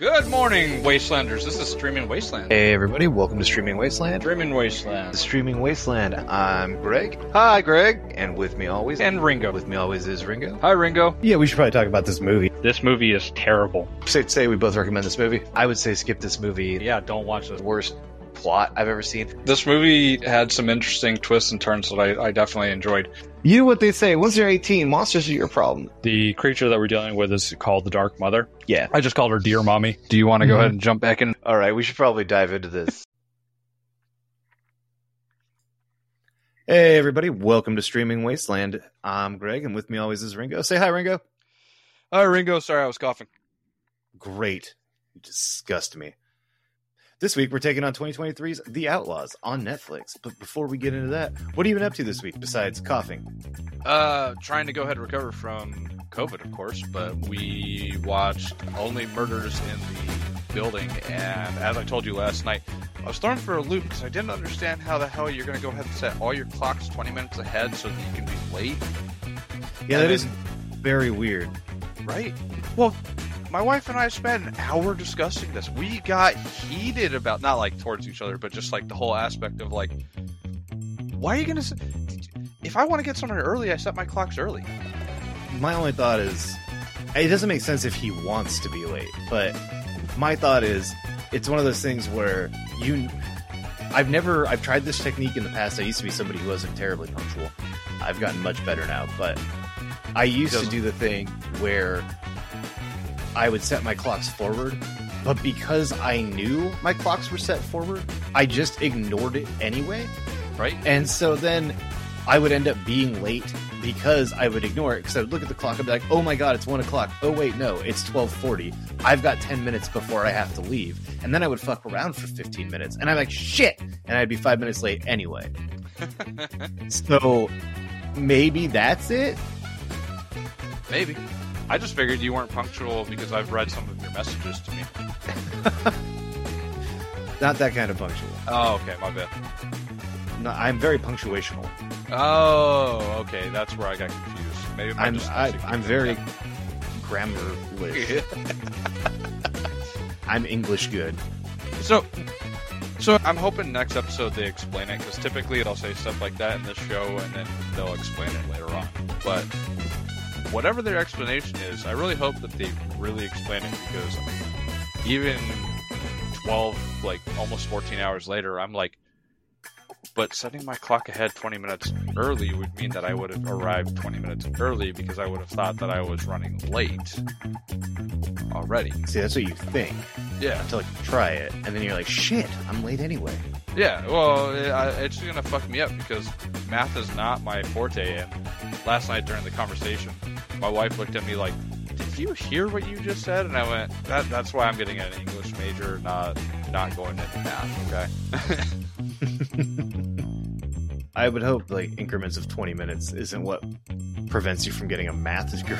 Good morning, Wastelanders. This is Streaming Wasteland. Hey everybody, welcome to Streaming Wasteland. Streaming Wasteland. Streaming Wasteland. I'm Greg. Hi, Greg. And with me always, And Ringo. with me always is Ringo. Hi, Ringo. Yeah, we should probably talk about this movie. This movie is terrible. Say, say we both recommend this movie. I would say skip this movie. Yeah, don't watch this. Worst plot I've ever seen. This movie had some interesting twists and turns that I, I definitely enjoyed. You know what they say? Once you're 18, monsters are your problem. The creature that we're dealing with is called the Dark Mother. Yeah. I just called her Dear Mommy. Do you want to go Mhm. ahead and jump back in? All right, we should probably dive into this. Hey, everybody, welcome to Streaming Wasteland. I'm Greg, and with me always is Ringo. Say hi, Ringo. Hi, Ringo. Sorry, I was coughing. Great. You disgust me. This week, we're taking on 2023's The Outlaws on Netflix. But before we get into that, what have you been up to this week besides coughing? Uh, trying to go ahead and recover from COVID, of course, but we watched Only Murders in the Building, and as I told you last night, I was thrown for a loop because I didn't understand how the hell you're going to go ahead and set all your clocks 20 minutes ahead so that you can be late. Yeah, And that is then- very weird. Right. Well, my wife and I spent an hour discussing this. We got heated about not like towards each other, but just like the whole aspect of like, why are you gonna? If I want to get somewhere early, I set my clocks early. My only thought is it doesn't make sense if he wants to be late, but my thought is it's one of those things where you I've never I've tried this technique in the past. I used to be somebody who wasn't terribly punctual. I've gotten much better now, but I used to do the thing where I would set my clocks forward, but because I knew my clocks were set forward, I just ignored it anyway. Right. And so then I would end up being late because I would ignore it because I would look at the clock and be like, "Oh my god, it's one o'clock." Oh wait, no, it's twelve forty. I've got ten minutes before I have to leave, and then I would fuck around for fifteen minutes, and I'm like, "Shit!" and I'd be five minutes late anyway. so maybe that's it. Maybe. I just figured you weren't punctual because I've read some of your messages to me. Not that kind of punctual. Oh, okay, my bad. No, I'm very punctuational. Oh, okay, that's where I got confused. Maybe my I'm I, dyslexia I'm very in. grammarlish. I'm English good. So, so I'm hoping next episode they explain it because typically it'll say stuff like that in this show and then they'll explain it later on. But whatever their explanation is, I really hope that they really explain it because even 12, like almost 14 hours later, I'm like, but setting my clock ahead 20 minutes early would mean that I would have arrived 20 minutes early because I would have thought that I was running late already. See, that's what you think Yeah. until you try it, and then you're like, "Shit, I'm late anyway." Yeah, well, it, I, it's gonna fuck me up because math is not my forte. And last night during the conversation, my wife looked at me like, "Did you hear what you just said?" And I went, "That that's why I'm getting an English major, not not going into math." Okay. I would hope like increments of 20 minutes isn't what prevents you from getting a math degree.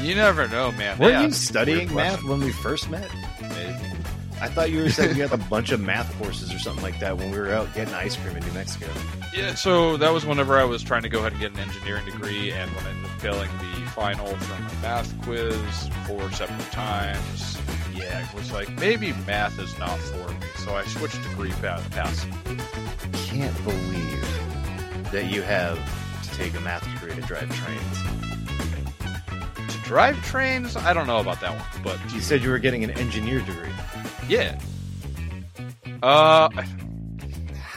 you never know, man. Were you studying math when we first met? Maybe. I thought you were saying you had a bunch of math courses or something like that when we were out getting ice cream in New Mexico. Yeah, so that was whenever I was trying to go ahead and get an engineering degree, and when I ended up failing the final from my math quiz four separate times, yeah, it was like maybe math is not for me. So I switched degree path. paths. Can't believe that you have to take a math degree to drive trains. To drive trains, I don't know about that one, but You said you were getting an engineer degree. Yeah. Uh,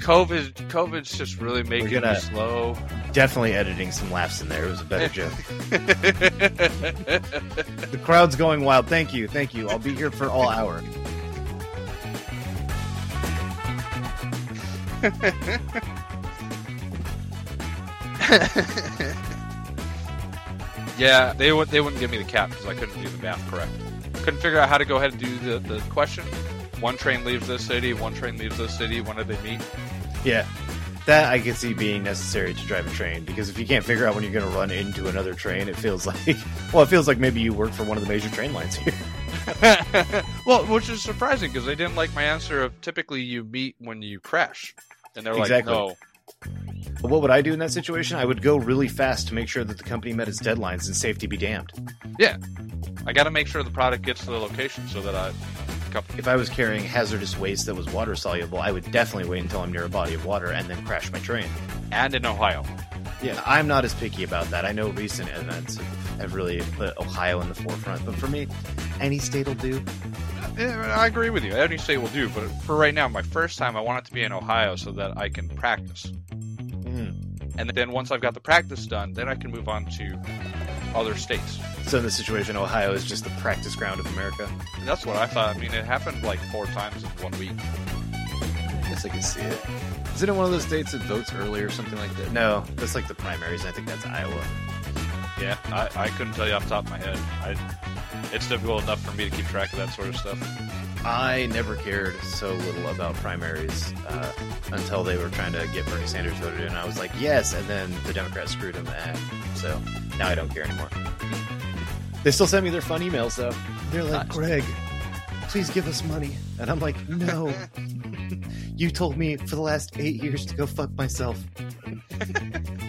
COVID, COVID's just really making gonna- me slow. Definitely editing some laughs in there. It was a better joke. The crowd's going wild. Thank you. Thank you. I'll be here for all hour. yeah, they would they wouldn't give me the cap because I couldn't do the math correct. Couldn't figure out how to go ahead and do the, the question. One train leaves this city, one train leaves this city. When do they meet? Yeah. That I can see being necessary to drive a train because if you can't figure out when you're going to run into another train, it feels like, well, it feels like maybe you work for one of the major train lines here. well, which is surprising because they didn't like my answer of typically you meet when you crash, and they're Exactly. like, no, what would I do in that situation? I would go really fast to make sure that the company met its deadlines and safety be damned. Yeah, I got to make sure the product gets to the location so that I. If I was carrying hazardous waste that was water soluble, I would definitely wait until I'm near a body of water and then crash my train. And in Ohio. Yeah, I'm not as picky about that. I know recent events have really put Ohio in the forefront, but for me, any state will do. Yeah, I agree with you. Any state will do, but for right now, my first time, I want it to be in Ohio so that I can practice. Mm. And then once I've got the practice done, then I can move on to other states. So in this situation, Ohio is just the practice ground of America. And that's what I thought. I mean, it happened like four times in one week. I guess I can see it. Is it in one of those states that votes early or something like that? No, that's like the primaries. I think that's Iowa. Yeah, I, I couldn't tell you off the top of my head. I, it's difficult enough for me to keep track of that sort of stuff. I never cared so little about primaries uh, until they were trying to get Bernie Sanders voted in. I was like, yes, and then the Democrats screwed him, and so now I don't care anymore. They still send me their fun emails though. They're like, Nice. Greg, please give us money, and I'm like, no. you told me for the last eight years to go fuck myself.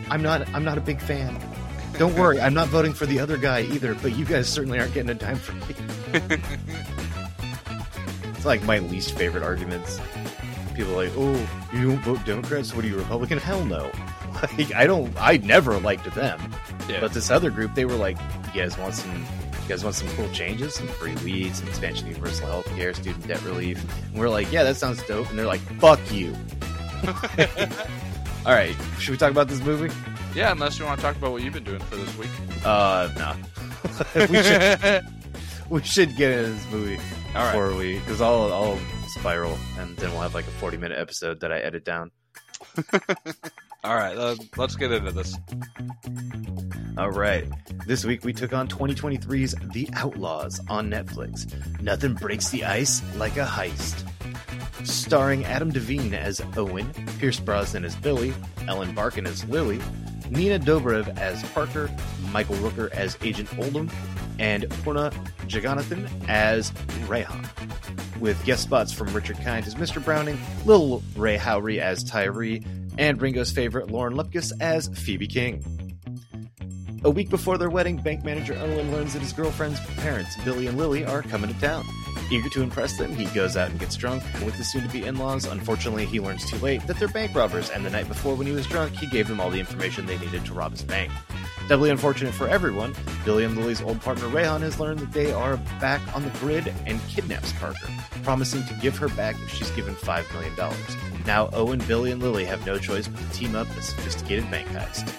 I'm not. I'm not a big fan. Don't worry, I'm not voting for the other guy either. But you guys certainly aren't getting a dime from me. It's like my least favorite arguments. People are like, "Oh, you don't vote Democrats? What are you Republican?" Hell no. Like, I don't. I never liked them. Yeah. But this other group, they were like, "You guys want some? You guys want some cool changes? Some free weed, some expansion of universal health care, student debt relief?" And we're like, "Yeah, that sounds dope." And they're like, "Fuck you." All right, should we talk about this movie? Yeah, unless you want to talk about what you've been doing for this week. Uh, no. we should we should get into this movie All right. before we because I'll I'll spiral and then we'll have like a forty minute episode that I edit down. All right, uh, let's get into this. All right. This week we took on 2023's The Outlaws on Netflix. Nothing breaks the ice like a heist. Starring Adam Devine as Owen, Pierce Brosnan as Billy, Ellen Barkin as Lily, Nina Dobrev as Parker, Michael Rooker as Agent Oldham, and Poorna Jagannathan as Rehan. With guest spots from Richard Kind as Mr. Browning, Lil Rel Howery as Tyree, and Ringo's favorite Lauren Lapkus as Phoebe King. A week before their wedding, bank manager Owen learns that his girlfriend's parents, Billy and Lily, are coming to town. Eager to impress them, he goes out and gets drunk. With the soon to be in laws, unfortunately, he learns too late that they're bank robbers, and the night before, when he was drunk, he gave them all the information they needed to rob his bank. Doubly unfortunate for everyone, Billy and Lily's old partner Rehan has learned that they are back on the grid and kidnaps Parker, promising to give her back if she's given $5 million. Now, Owen, Billy, and Lily have no choice but to team up in a sophisticated bank heist.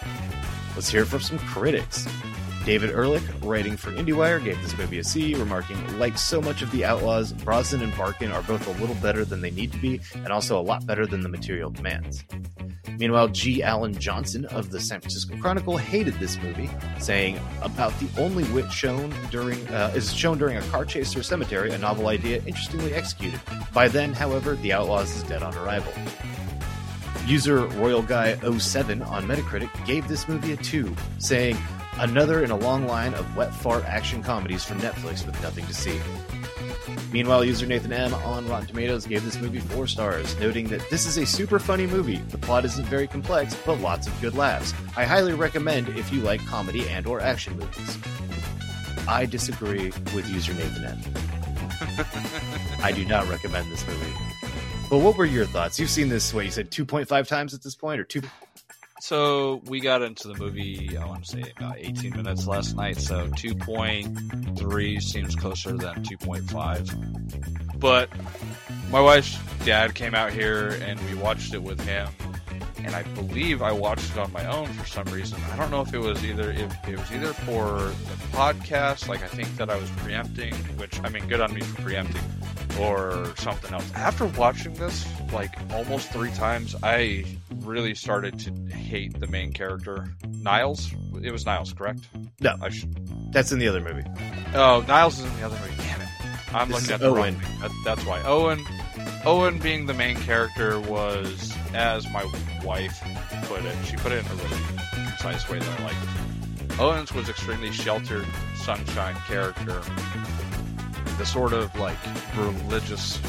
Let's hear from some critics. David Ehrlich, writing for IndieWire, gave this movie a C, remarking, like so much of the Outlaws, Brosnan and Barkin are both a little better than they need to be, and also a lot better than the material demands. Meanwhile, G. Allen Johnson of the San Francisco Chronicle hated this movie, saying about the only wit shown during uh, is shown during a car chase through cemetery, a novel idea interestingly executed. By then, however, the Outlaws is dead on arrival. User Royal Guy 07 on Metacritic gave this movie a 2, saying, Another in a long line of wet fart action comedies from Netflix with nothing to see. Meanwhile, user Nathan M on Rotten Tomatoes gave this movie 4 stars, noting that this is a super funny movie. The plot isn't very complex, but lots of good laughs. I highly recommend if you like comedy and or action movies. I disagree with user Nathan M. I do not recommend this movie. But what were your thoughts? You've seen this, what you said, 2.5 times at this point, or 2? So we got into the movie, I want to say about 18 minutes last night. So 2.3 seems closer than 2.5. But my wife's dad came out here and we watched it with him. And I believe I watched it on my own for some reason. I don't know if it was either if it was either for the podcast, like I think that I was preempting, which I mean, good on me for preempting, or something else. After watching this like almost three times, I really started to hate the main character, Niles. It was Niles, correct? No. I sh- That's in the other movie. oh, Niles is in the other movie. Damn it! I'm This looking at the wrong Owen. thing. That, that's why Owen. Owen being the main character was, as my wife put it, she put it in a really concise way that I like. Owens was extremely sheltered, sunshine character. The sort of like religious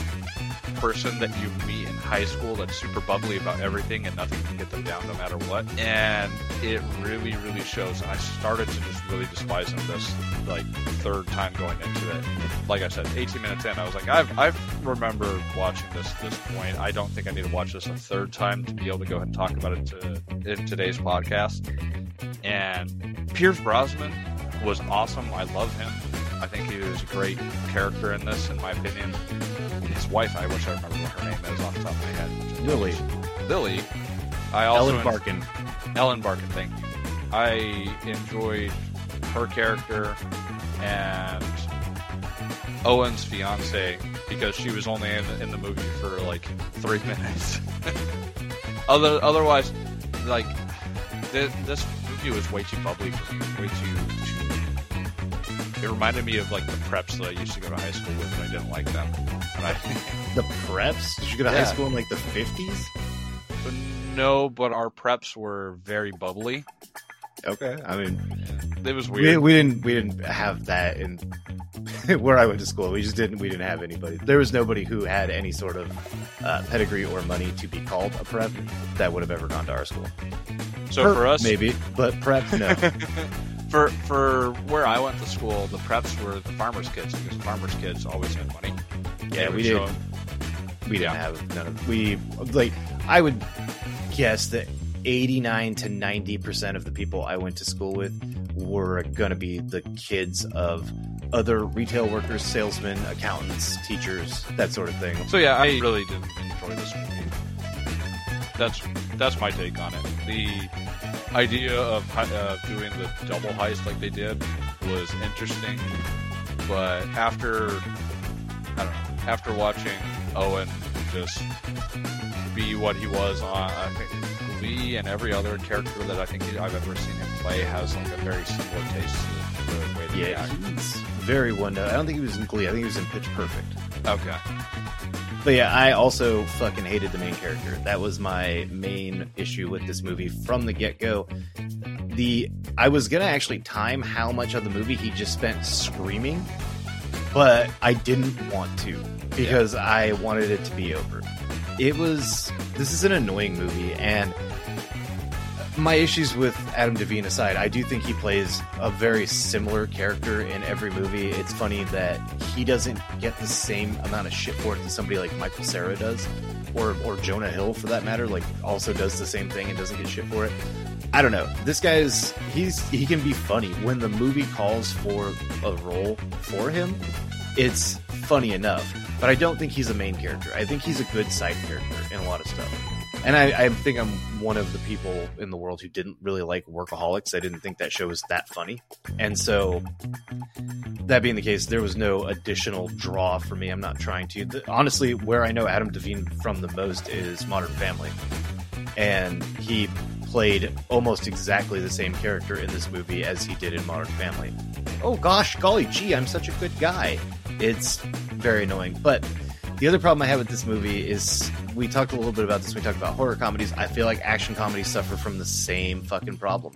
person that you meet in high school that's super bubbly about everything and nothing can get them down no matter what. And it really, really shows. And I started to just really despise him this like third time going into it. Like I said, 18 minutes in, I was like, I've I've remember watching this at this point. I don't think I need to watch this a third time to be able to go ahead and talk about it to, in today's podcast. And Pierce Brosnan was awesome. I love him. I think he was a great character in this, in my opinion. His wife, I wish I remember what her name is off the top of my head. Lily. Lily. I also Ellen en- Barkin. Ellen Barkin, thank you. I enjoyed her character and Owen's fiance because she was only in, in the movie for like three minutes. Other, otherwise, like this, this movie was way too bubbly for me. Way too, too. It reminded me of like the preps that I used to go to high school with, and I didn't like them. And I, The preps? Did you go to Yeah. high school in like the 50s? no, but our preps were very bubbly. Okay. I mean, It was we, weird. we didn't we didn't have that in where I went to school. We just didn't we didn't have anybody. There was nobody who had any sort of uh, pedigree or money to be called a prep that would have ever gone to our school. so Perp, for us, maybe, but prep no. For for where I went to school, the preps were the farmers' kids because farmers' kids always had money. yeah, we didn't. We didn't Yeah. have none of we like. I would guess that eighty nine to ninety percent of the people I went to school with were going to be the kids of other retail workers, salesmen, accountants, teachers, that sort of thing. So yeah, I really didn't enjoy this movie. That's that's my take on it. The idea of uh, doing the double heist like they did was interesting, but after I don't know, after watching Owen just be what he was on, I think Glee and every other character that I think I've ever seen him play has like a very similar taste to the way they Yeah, act. he's very one note. I don't think he was in Glee. I think he was in Pitch Perfect. Okay. But yeah, I also fucking hated the main character. That was my main issue with this movie from the get go. The I was gonna actually time how much of the movie he just spent screaming, but I didn't want to because I wanted it to be over. It was this is an annoying movie, and my issues with Adam Devine aside, I do think he plays a very similar character in every movie. It's funny that he doesn't get the same amount of shit for it that somebody like Michael Cera does, or or Jonah Hill for that matter. Like also does the same thing and doesn't get shit for it. I don't know. This guy is he's he can be funny when the movie calls for a role for him. It's funny enough, but I don't think he's a main character. I think he's a good side character in a lot of stuff. And I, I think I'm one of the people in the world who didn't really like Workaholics. I didn't think that show was that funny. And so, that being the case, there was no additional draw for me. I'm not trying to. The, honestly, where I know Adam Devine from the most is Modern Family. And he played almost exactly the same character in this movie as he did in Modern Family. Oh gosh, golly gee, I'm such a good guy. It's very annoying. But the other problem I have with this movie is we talked a little bit about this. We talked about horror comedies. I feel like action comedies suffer from the same fucking problem.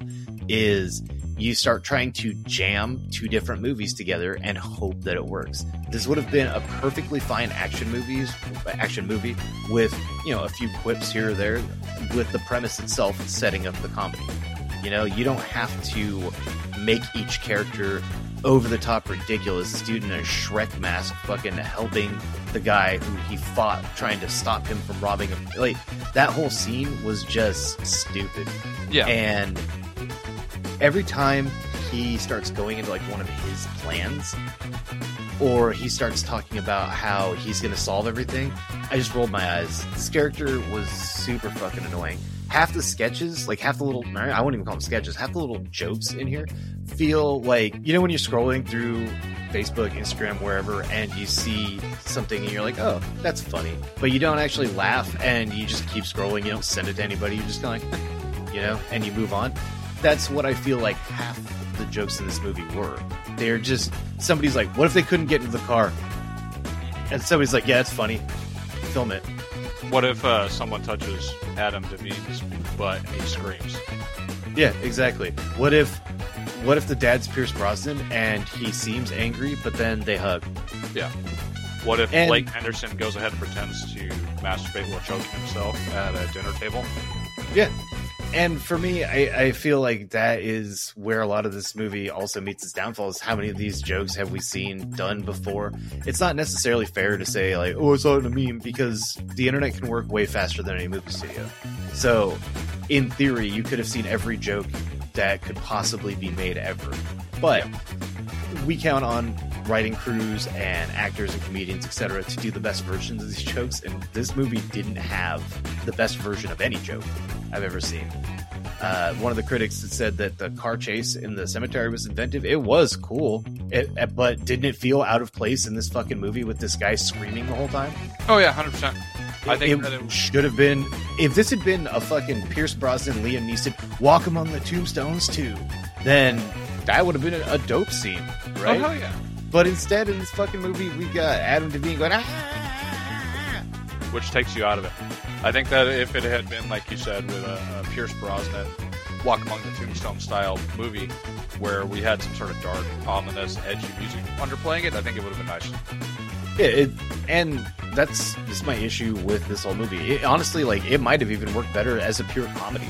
Is you start trying to jam two different movies together and hope that it works. This would have been a perfectly fine action movies action movie with you know a few quips here or there, with the premise itself setting up the comedy. You know, you don't have to make each character over the top ridiculous. Dude in a Shrek mask fucking helping the guy who he fought trying to stop him from robbing him. Like that whole scene was just stupid. Yeah. And every time he starts going into like one of his plans or he starts talking about how he's going to solve everything, I just rolled my eyes. This character was super fucking annoying. Half the sketches, like half the little, I won't even call them sketches, half the little jokes in here feel like, you know, when you're scrolling through Facebook, Instagram, wherever, and you see something and you're like, oh, that's funny. But you don't actually laugh and you just keep scrolling. You don't send it to anybody. You're just kind of like, you know, and you move on. That's what I feel like half the jokes in this movie were. They're just, somebody's like, what if they couldn't get into the car? And somebody's like, yeah, it's funny. Film it. What if uh, someone touches Adam Devine's butt and he screams? Yeah, exactly. What if what if the dad's Pierce Brosnan and he seems angry, but then they hug? Yeah. What if And- Blake Henderson goes ahead and pretends to masturbate while choking himself at a dinner table? Yeah. And for me, I, I feel like that is where a lot of this movie also meets its downfall is how many of these jokes have we seen done before? It's not necessarily fair to say like, oh, I saw it a meme because the internet can work way faster than any movie studio. So in theory, you could have seen every joke that could possibly be made ever. But we count on writing crews and actors and comedians, etc., to do the best versions of these jokes. And this movie didn't have the best version of any joke I've ever seen. Uh, one of the critics had said that the car chase in the cemetery was inventive. It was cool, it, but didn't it feel out of place in this fucking movie with this guy screaming the whole time? Oh yeah, hundred percent. I think it, that it- should have been. If this had been a fucking Pierce Brosnan, Liam Neeson walk among the tombstones too, then that would have been a, dope scene, Oh right? hell yeah! But instead, in this fucking movie, we got Adam Devine going, ah! Which takes you out of it. I think that if it had been like you said with a, a Pierce Brosnan Walk Among the Tombstone style movie, where we had some sort of dark, ominous, edgy music underplaying it, I think it would have been nice. Yeah, it, and that's just my issue with this whole movie. It, honestly, like, it might have even worked better as a pure comedy.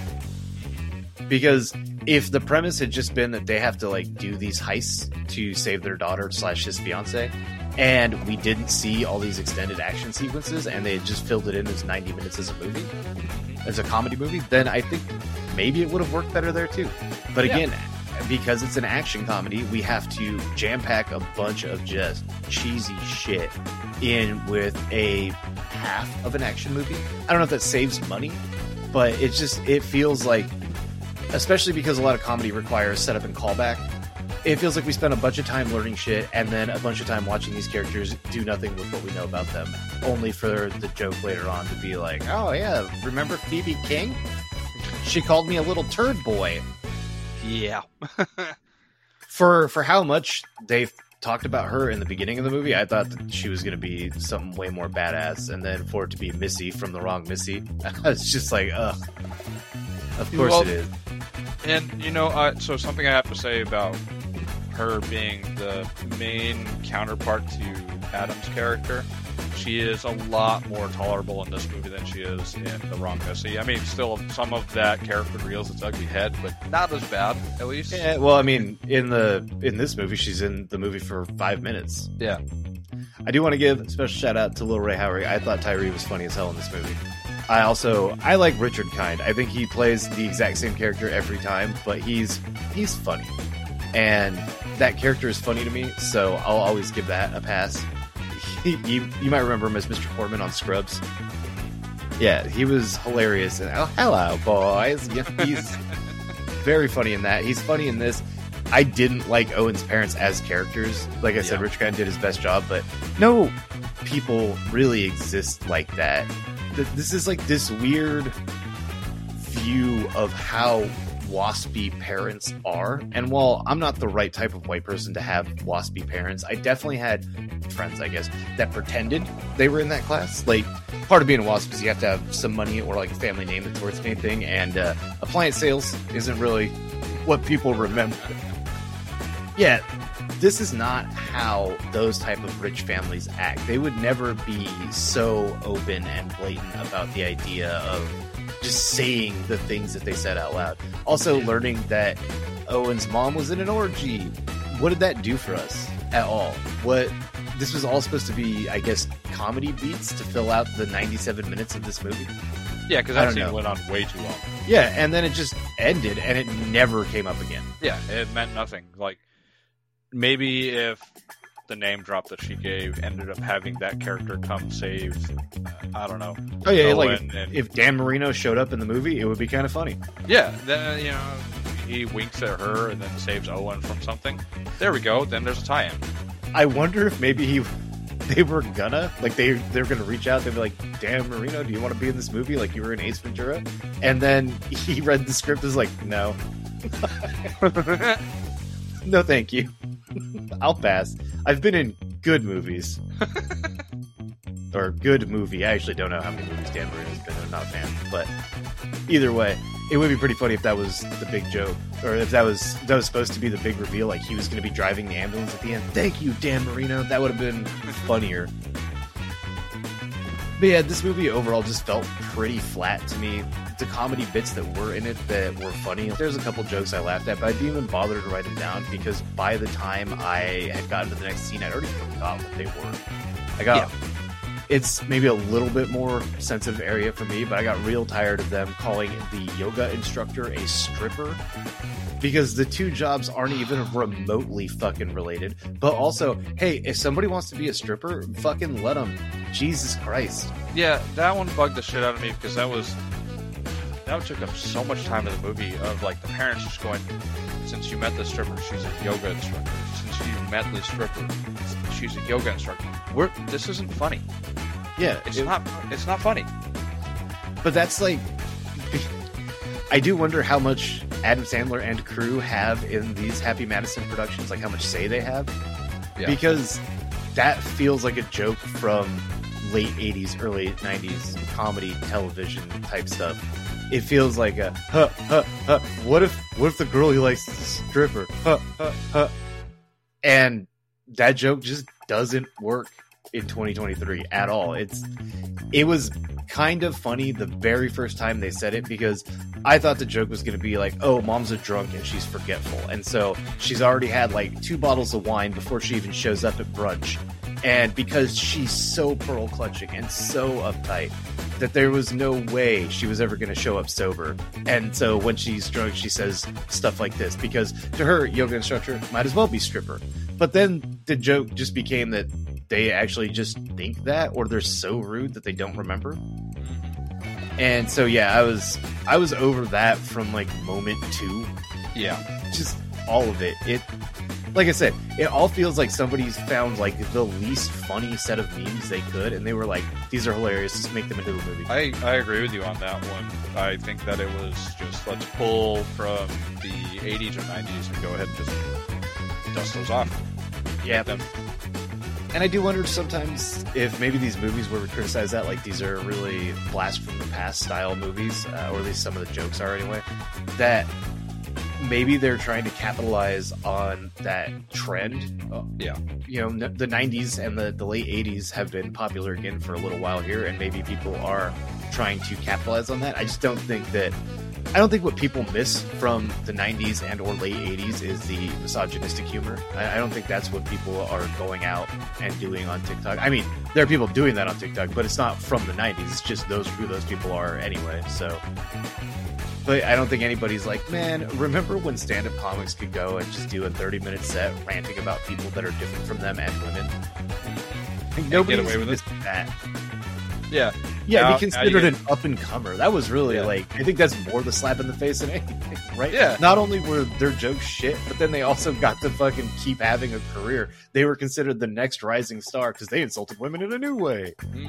Because if the premise had just been that they have to, like, do these heists to save their daughter slash his fiance, and we didn't see all these extended action sequences, and they had just filled it in as 90 minutes as a movie, as a comedy movie, then I think maybe it would have worked better there too. But Yeah. Because it's an action comedy, we have to jam pack a bunch of just cheesy shit in with a half of an action movie. I don't know if that saves money, but it just it feels like especially because a lot of comedy requires setup and callback. It feels like we spent a bunch of time learning shit and then a bunch of time watching these characters do nothing with what we know about them, only for the joke later on to be like, "Oh yeah, remember Phoebe King? She called me a little turd boy." Yeah. for for how much they've talked about her in the beginning of the movie, I thought that she was going to be something way more badass, and then for it to be Missy from the wrong Missy, I was just like, ugh. Of course Well- it is. And you know, uh, so something I have to say about her being the main counterpart to Adam's character, she is a lot more tolerable in this movie than she is in The Wrong Missy. I mean, still some of that character reveals its ugly head, but not as bad, at least. Yeah, well, I mean, in the in this movie, she's in the movie for five minutes. Yeah. I do want to give a special shout out to Lil Rel Howery. I thought Tyree was funny as hell in this movie. I also I like Richard Kind. I think he plays the exact same character every time, but he's he's funny, and that character is funny to me. So I'll always give that a pass. You, you might remember him as Mr. Corman on Scrubs. Yeah, he was hilarious. And oh, hello, boys. Yeah, he's very funny in that. He's funny in this. I didn't like Owen's parents as characters. Like I said, Yeah. Rich Kind did his best job, but no people really exist like that. This is like this weird view of how waspy parents are. And while I'm not the right type of white person to have waspy parents, I definitely had friends, I guess, that pretended they were in that class. Like, part of being a wasp is you have to have some money or like a family name that's worth anything. And uh, appliance sales isn't really what people remember. Yeah, this is not how those type of rich families act. They would never be so open and blatant about the idea of just saying the things that they said out loud. Also, learning that Owen's mom was in an orgy. What did that do for us at all? What this was all supposed to be, I guess, comedy beats to fill out the 97 minutes of this movie. Yeah, because I that don't scene went on way too long. Yeah, and then it just ended and it never came up again. Yeah, it meant nothing. Like, maybe if the name drop that she gave ended up having that character come save, uh, I don't know. Oh yeah, Owen like if, and- if Dan Marino showed up in the movie, it would be kind of funny. Yeah, then, you know, he winks at her and then saves Owen from something. There we go. Then there's a tie-in. I wonder if maybe he they were gonna like they they're gonna reach out. They'd be like, "Dan Marino, do you want to be in this movie? Like you were in Ace Ventura?" And then he read the script is like, "No, no, thank you. I'll pass. I've been in good movies." or good movie. I actually don't know how many movies Dan Marino's been in. I'm not a fan, but either way, it would be pretty funny if that was the big joke, or if that was that was supposed to be the big reveal, like he was going to be driving the ambulance at the end. Thank you, Dan Marino. That would have been funnier. But yeah, this movie overall just felt pretty flat to me. The comedy bits that were in it that were funny, there's a couple jokes I laughed at, but I didn't even bother to write them down because by the time I had gotten to the next scene, I'd already forgot what they were. I got. It's maybe a little bit more sensitive area for me, but I got real tired of them calling the yoga instructor a stripper because the two jobs aren't even remotely fucking related. But also, hey, if somebody wants to be a stripper, fucking let them. Jesus Christ. Yeah, that one bugged the shit out of me because that was that took up so much time in the movie of like the parents just going, since you met the stripper, she's a yoga instructor. Since you met the stripper, she's a yoga instructor. We're this isn't funny. Yeah, It's it- not. It's not funny. But that's like, I do wonder how much Adam Sandler and crew have in these Happy Madison productions, like how much say they have, Yeah. because that feels like a joke from late '80s, early '90s comedy television type stuff. It feels like a huh, huh, huh. What if what if the girl he likes is a stripper? Huh, huh, huh. And that joke just doesn't work in 2023 at all. It's it was kind of funny the very first time they said it because I thought the joke was going to be like, "Oh, mom's a drunk and she's forgetful." And so she's already had like two bottles of wine before she even shows up at brunch. And because she's so pearl clutching and so uptight that there was no way she was ever going to show up sober. And so when she's drunk, she says stuff like this because to her, yoga instructor might as well be stripper. But then the joke just became that they actually just think that or they're so rude that they don't remember. And so yeah, I was I was over that from like moment 2 Yeah. just all of it. It, like I said, it all feels like somebody's found like the least funny set of memes they could, and they were like, "These are hilarious. Let's make them into a movie." I, I agree with you on that one. I think that it was just let's pull from the 80s or 90s and go ahead and just dust those off. yeah, Them. and I do wonder sometimes if maybe these movies where we criticize that, like these are really blast from the past style movies, uh, or at least some of the jokes are anyway. That maybe they're trying to capitalize on that trend. Uh, Yeah. you know, the 90s and the, the late 80s have been popular again for a little while here, and maybe people are trying to capitalize on that. I just don't think that. I don't think what people miss from the 90s and or late 80s is the misogynistic humor. I, I don't think that's what people are going out and doing on TikTok. I mean, there are people doing that on TikTok, but it's not from the 90s. It's just those who those people are anyway. So, but I don't think anybody's like, man, remember when stand-up comics could go and just do a 30-minute set ranting about people that are different from them and women? I think nobody's away with it. that. Yeah. Yeah, Now- be considered you an up and comer. That was really Yeah. like I think that's more the slap in the face than anything, right? Yeah. Not only were their jokes shit, but then they also got to fucking keep having a career. They were considered the next rising star because they insulted women in a new way. hmm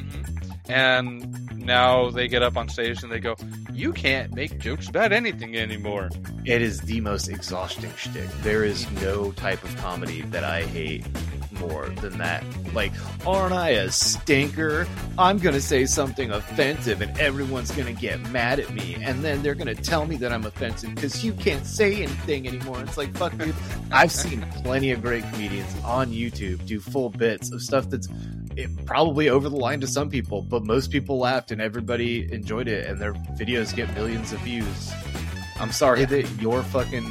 And now they get up on stage and they go, "You can't make jokes about anything anymore." It is the most exhausting shtick. There is no type of comedy that I hate more than that. Like, aren't I a stinker? I'm gonna say something offensive and everyone's gonna get mad at me, and then they're gonna tell me that I'm offensive because you can't say anything anymore. It's like, fuck dude. I've seen plenty of great comedians on YouTube do full bits of stuff that's it, probably over the line to some people, but most people laughed and everybody enjoyed it, and their videos get millions of views. I'm sorry that your fucking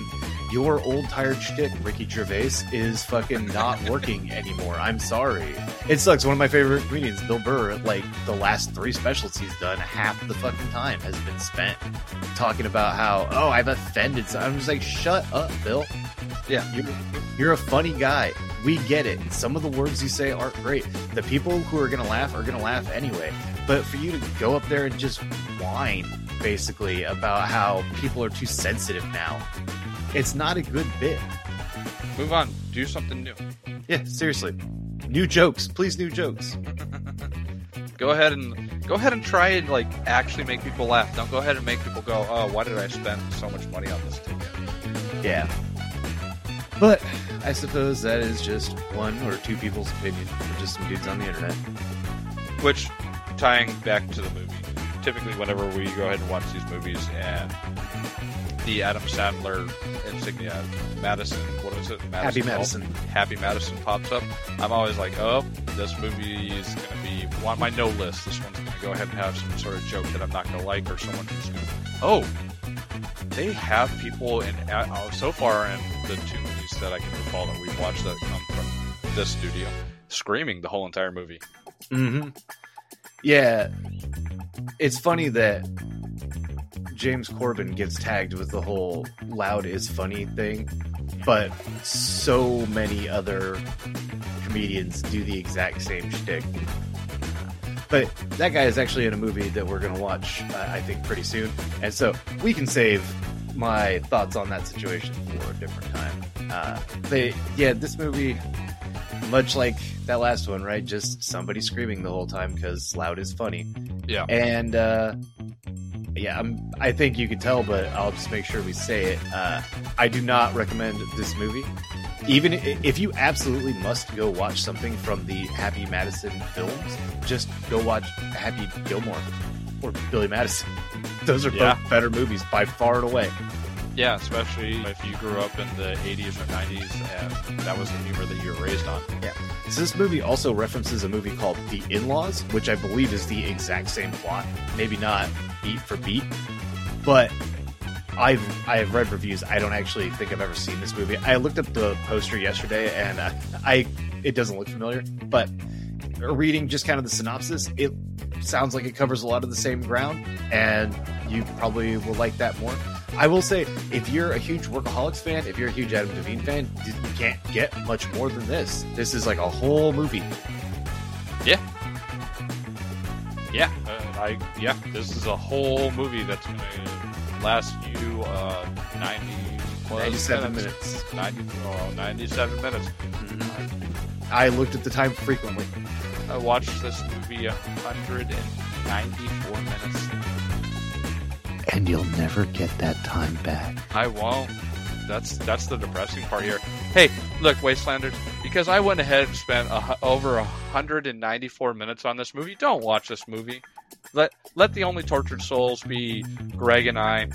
your old tired shtick, Ricky Gervais, is fucking not working anymore. I'm sorry. It sucks. One of my favorite comedians, Bill Burr, like the last three specials he's done, half the fucking time has been spent talking about how, oh, I've offended. So I'm just like, shut up, Bill. Yeah. You're, you're a funny guy. We get it. Some of the words you say aren't great. The people who are going to laugh are going to laugh anyway. But for you to go up there and just whine, basically, about how people are too sensitive now, it's not a good bit. Move on. Do something new. Yeah, seriously. New jokes. Please, new jokes. Go ahead and go ahead and try and like actually make people laugh. Don't go ahead and make people go, "Oh, why did I spend so much money on this ticket?" Yeah. But I suppose that is just one or two people's opinion, or just some dudes on the internet. Which, tying back to the movie, typically whenever we go ahead and watch these movies and the Adam Sandler insignia, Madison, what is it? Happy Hall? Madison. Happy Madison pops up. I'm always like, oh, this movie is going to be on my no list. This one's going to go ahead and have some sort of joke that I'm not going to like, or someone who's going to, oh, they have people in uh, so far in the two movies that I can recall that we've watched that come from this studio screaming the whole entire movie. Mm-hmm. Yeah, it's funny that James Corden gets tagged with the whole "loud is funny" thing, but so many other comedians do the exact same shtick. But that guy is actually in a movie that we're going to watch, uh, I think, pretty soon, and so we can save my thoughts on that situation for a different time. Uh, but yeah, this movie much like that last one, right? Just somebody screaming the whole time because loud is funny. Yeah. And uh, yeah, I'm, I think you can tell, but I'll just make sure we say it. Uh, I do not recommend this movie. Even if you absolutely must go watch something from the Happy Madison films, just go watch Happy Gilmore or Billy Madison. Those are Yeah. both better movies by far and away. Yeah, especially if you grew up in the 80s or 90s and that was the humor that you were raised on. So this movie also references a movie called The In-Laws, which I believe is the exact same plot. Maybe not beat for beat, but I've I have read reviews. I don't actually think I've ever seen this movie. I looked up the poster yesterday, and uh, I it doesn't look familiar. But reading just kind of the synopsis, it sounds like it covers a lot of the same ground, and you probably will like that more. I will say, if you're a huge Workaholics fan, if you're a huge Adam Devine fan, you can't get much more than this. This is like a whole movie. Yeah, uh, I yeah, this is a whole movie that's going to last you uh, 90 plus 97 minutes. 90 oh, 97 minutes. I looked at the time frequently. I watched this movie 194 minutes. And you'll never get that time back. I won't. That's that's the depressing part here. Hey, look, Wastelanders, because I went ahead and spent a, over 194 minutes on this movie. Don't watch this movie. Let let the only tortured souls be Greg and I.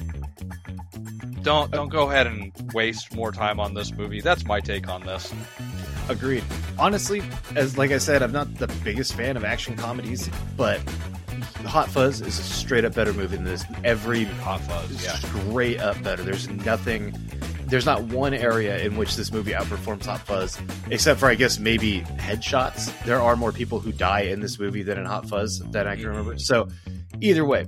Don't don't go ahead and waste more time on this movie. That's my take on this. Agreed. Honestly, as like I said, I'm not the biggest fan of action comedies, but Hot Fuzz is a straight up better movie than this. Every Hot Fuzz, yeah. straight up better. There's nothing. There's not one area in which this movie outperforms Hot Fuzz, except for I guess maybe headshots. There are more people who die in this movie than in Hot Fuzz that I can remember. So, either way,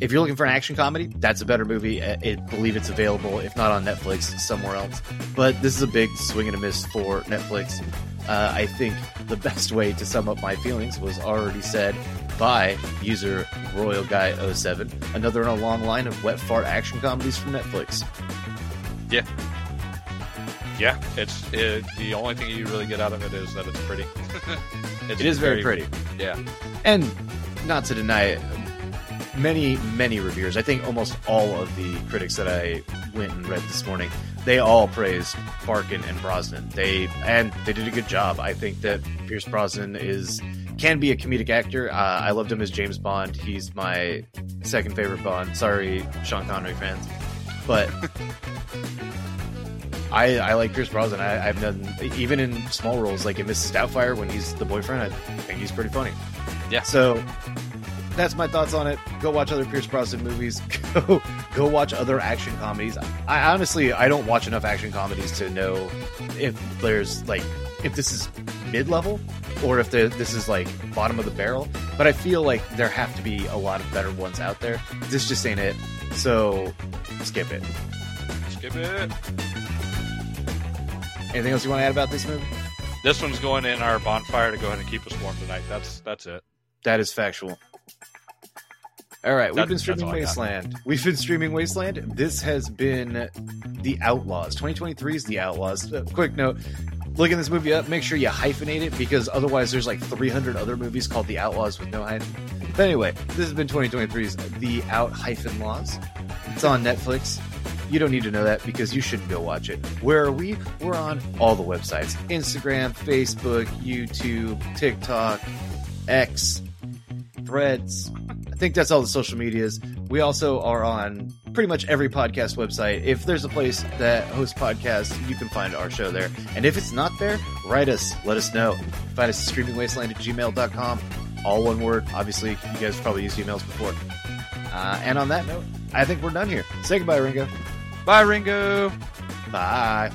if you're looking for an action comedy, that's a better movie. I believe it's available, if not on Netflix, somewhere else. But this is a big swing and a miss for Netflix. Uh, I think the best way to sum up my feelings was already said by user Royal Guy 07 another in a long line of wet fart action comedies from Netflix. Yeah, Yeah, it's it, the only thing you really get out of it is that it's pretty. it's It is very pretty. Yeah, And not to deny it, many, many reviewers, I think almost all of the critics that I went and read this morning, they all praised Barkin and Brosnan. They and they did a good job. I think that Pierce Brosnan is can be a comedic actor. Uh, I loved him as James Bond. He's my second favorite Bond. Sorry, Sean Connery fans, but I, I like Pierce Brosnan. I, I've done even in small roles like in Mrs. Doubtfire when he's the boyfriend. I think he's pretty funny. Yeah. So that's my thoughts on it. Go watch other Pierce Brosnan movies. Go go watch other action comedies. I honestly I don't watch enough action comedies to know if there's like if this is mid level or if this is like bottom of the barrel. But I feel like there have to be a lot of better ones out there. This just ain't it. So skip it. skip it. Anything else you want to add about this movie? This one's going in our bonfire to go ahead and keep us warm tonight. That's that's it. That is factual. All right, we've That- been streaming all I got. Wasteland. We've been streaming Wasteland. This has been The Outlaws. 2023 is The Outlaws. Uh, quick note looking this movie up, make sure you hyphenate it because otherwise there's like 300 other movies called The Outlaws with no hyphen. But anyway, this has been 2023's The Out Hyphen Laws. It's on Netflix. You don't need to know that because you shouldn't go watch it. Where are we? We're on all the websites Instagram, Facebook, YouTube, TikTok, X, Threads. Think that's all the social medias. We also are on pretty much every podcast website. If there's a place that hosts podcasts, you can find our show there. And if it's not there, write us. Let us know. Find us at streamingwasteland at gmail.com. All one word. Obviously, you guys probably used emails before. Uh, and on that note, I think we're done here. Say goodbye, Ringo. Bye, Ringo. Bye.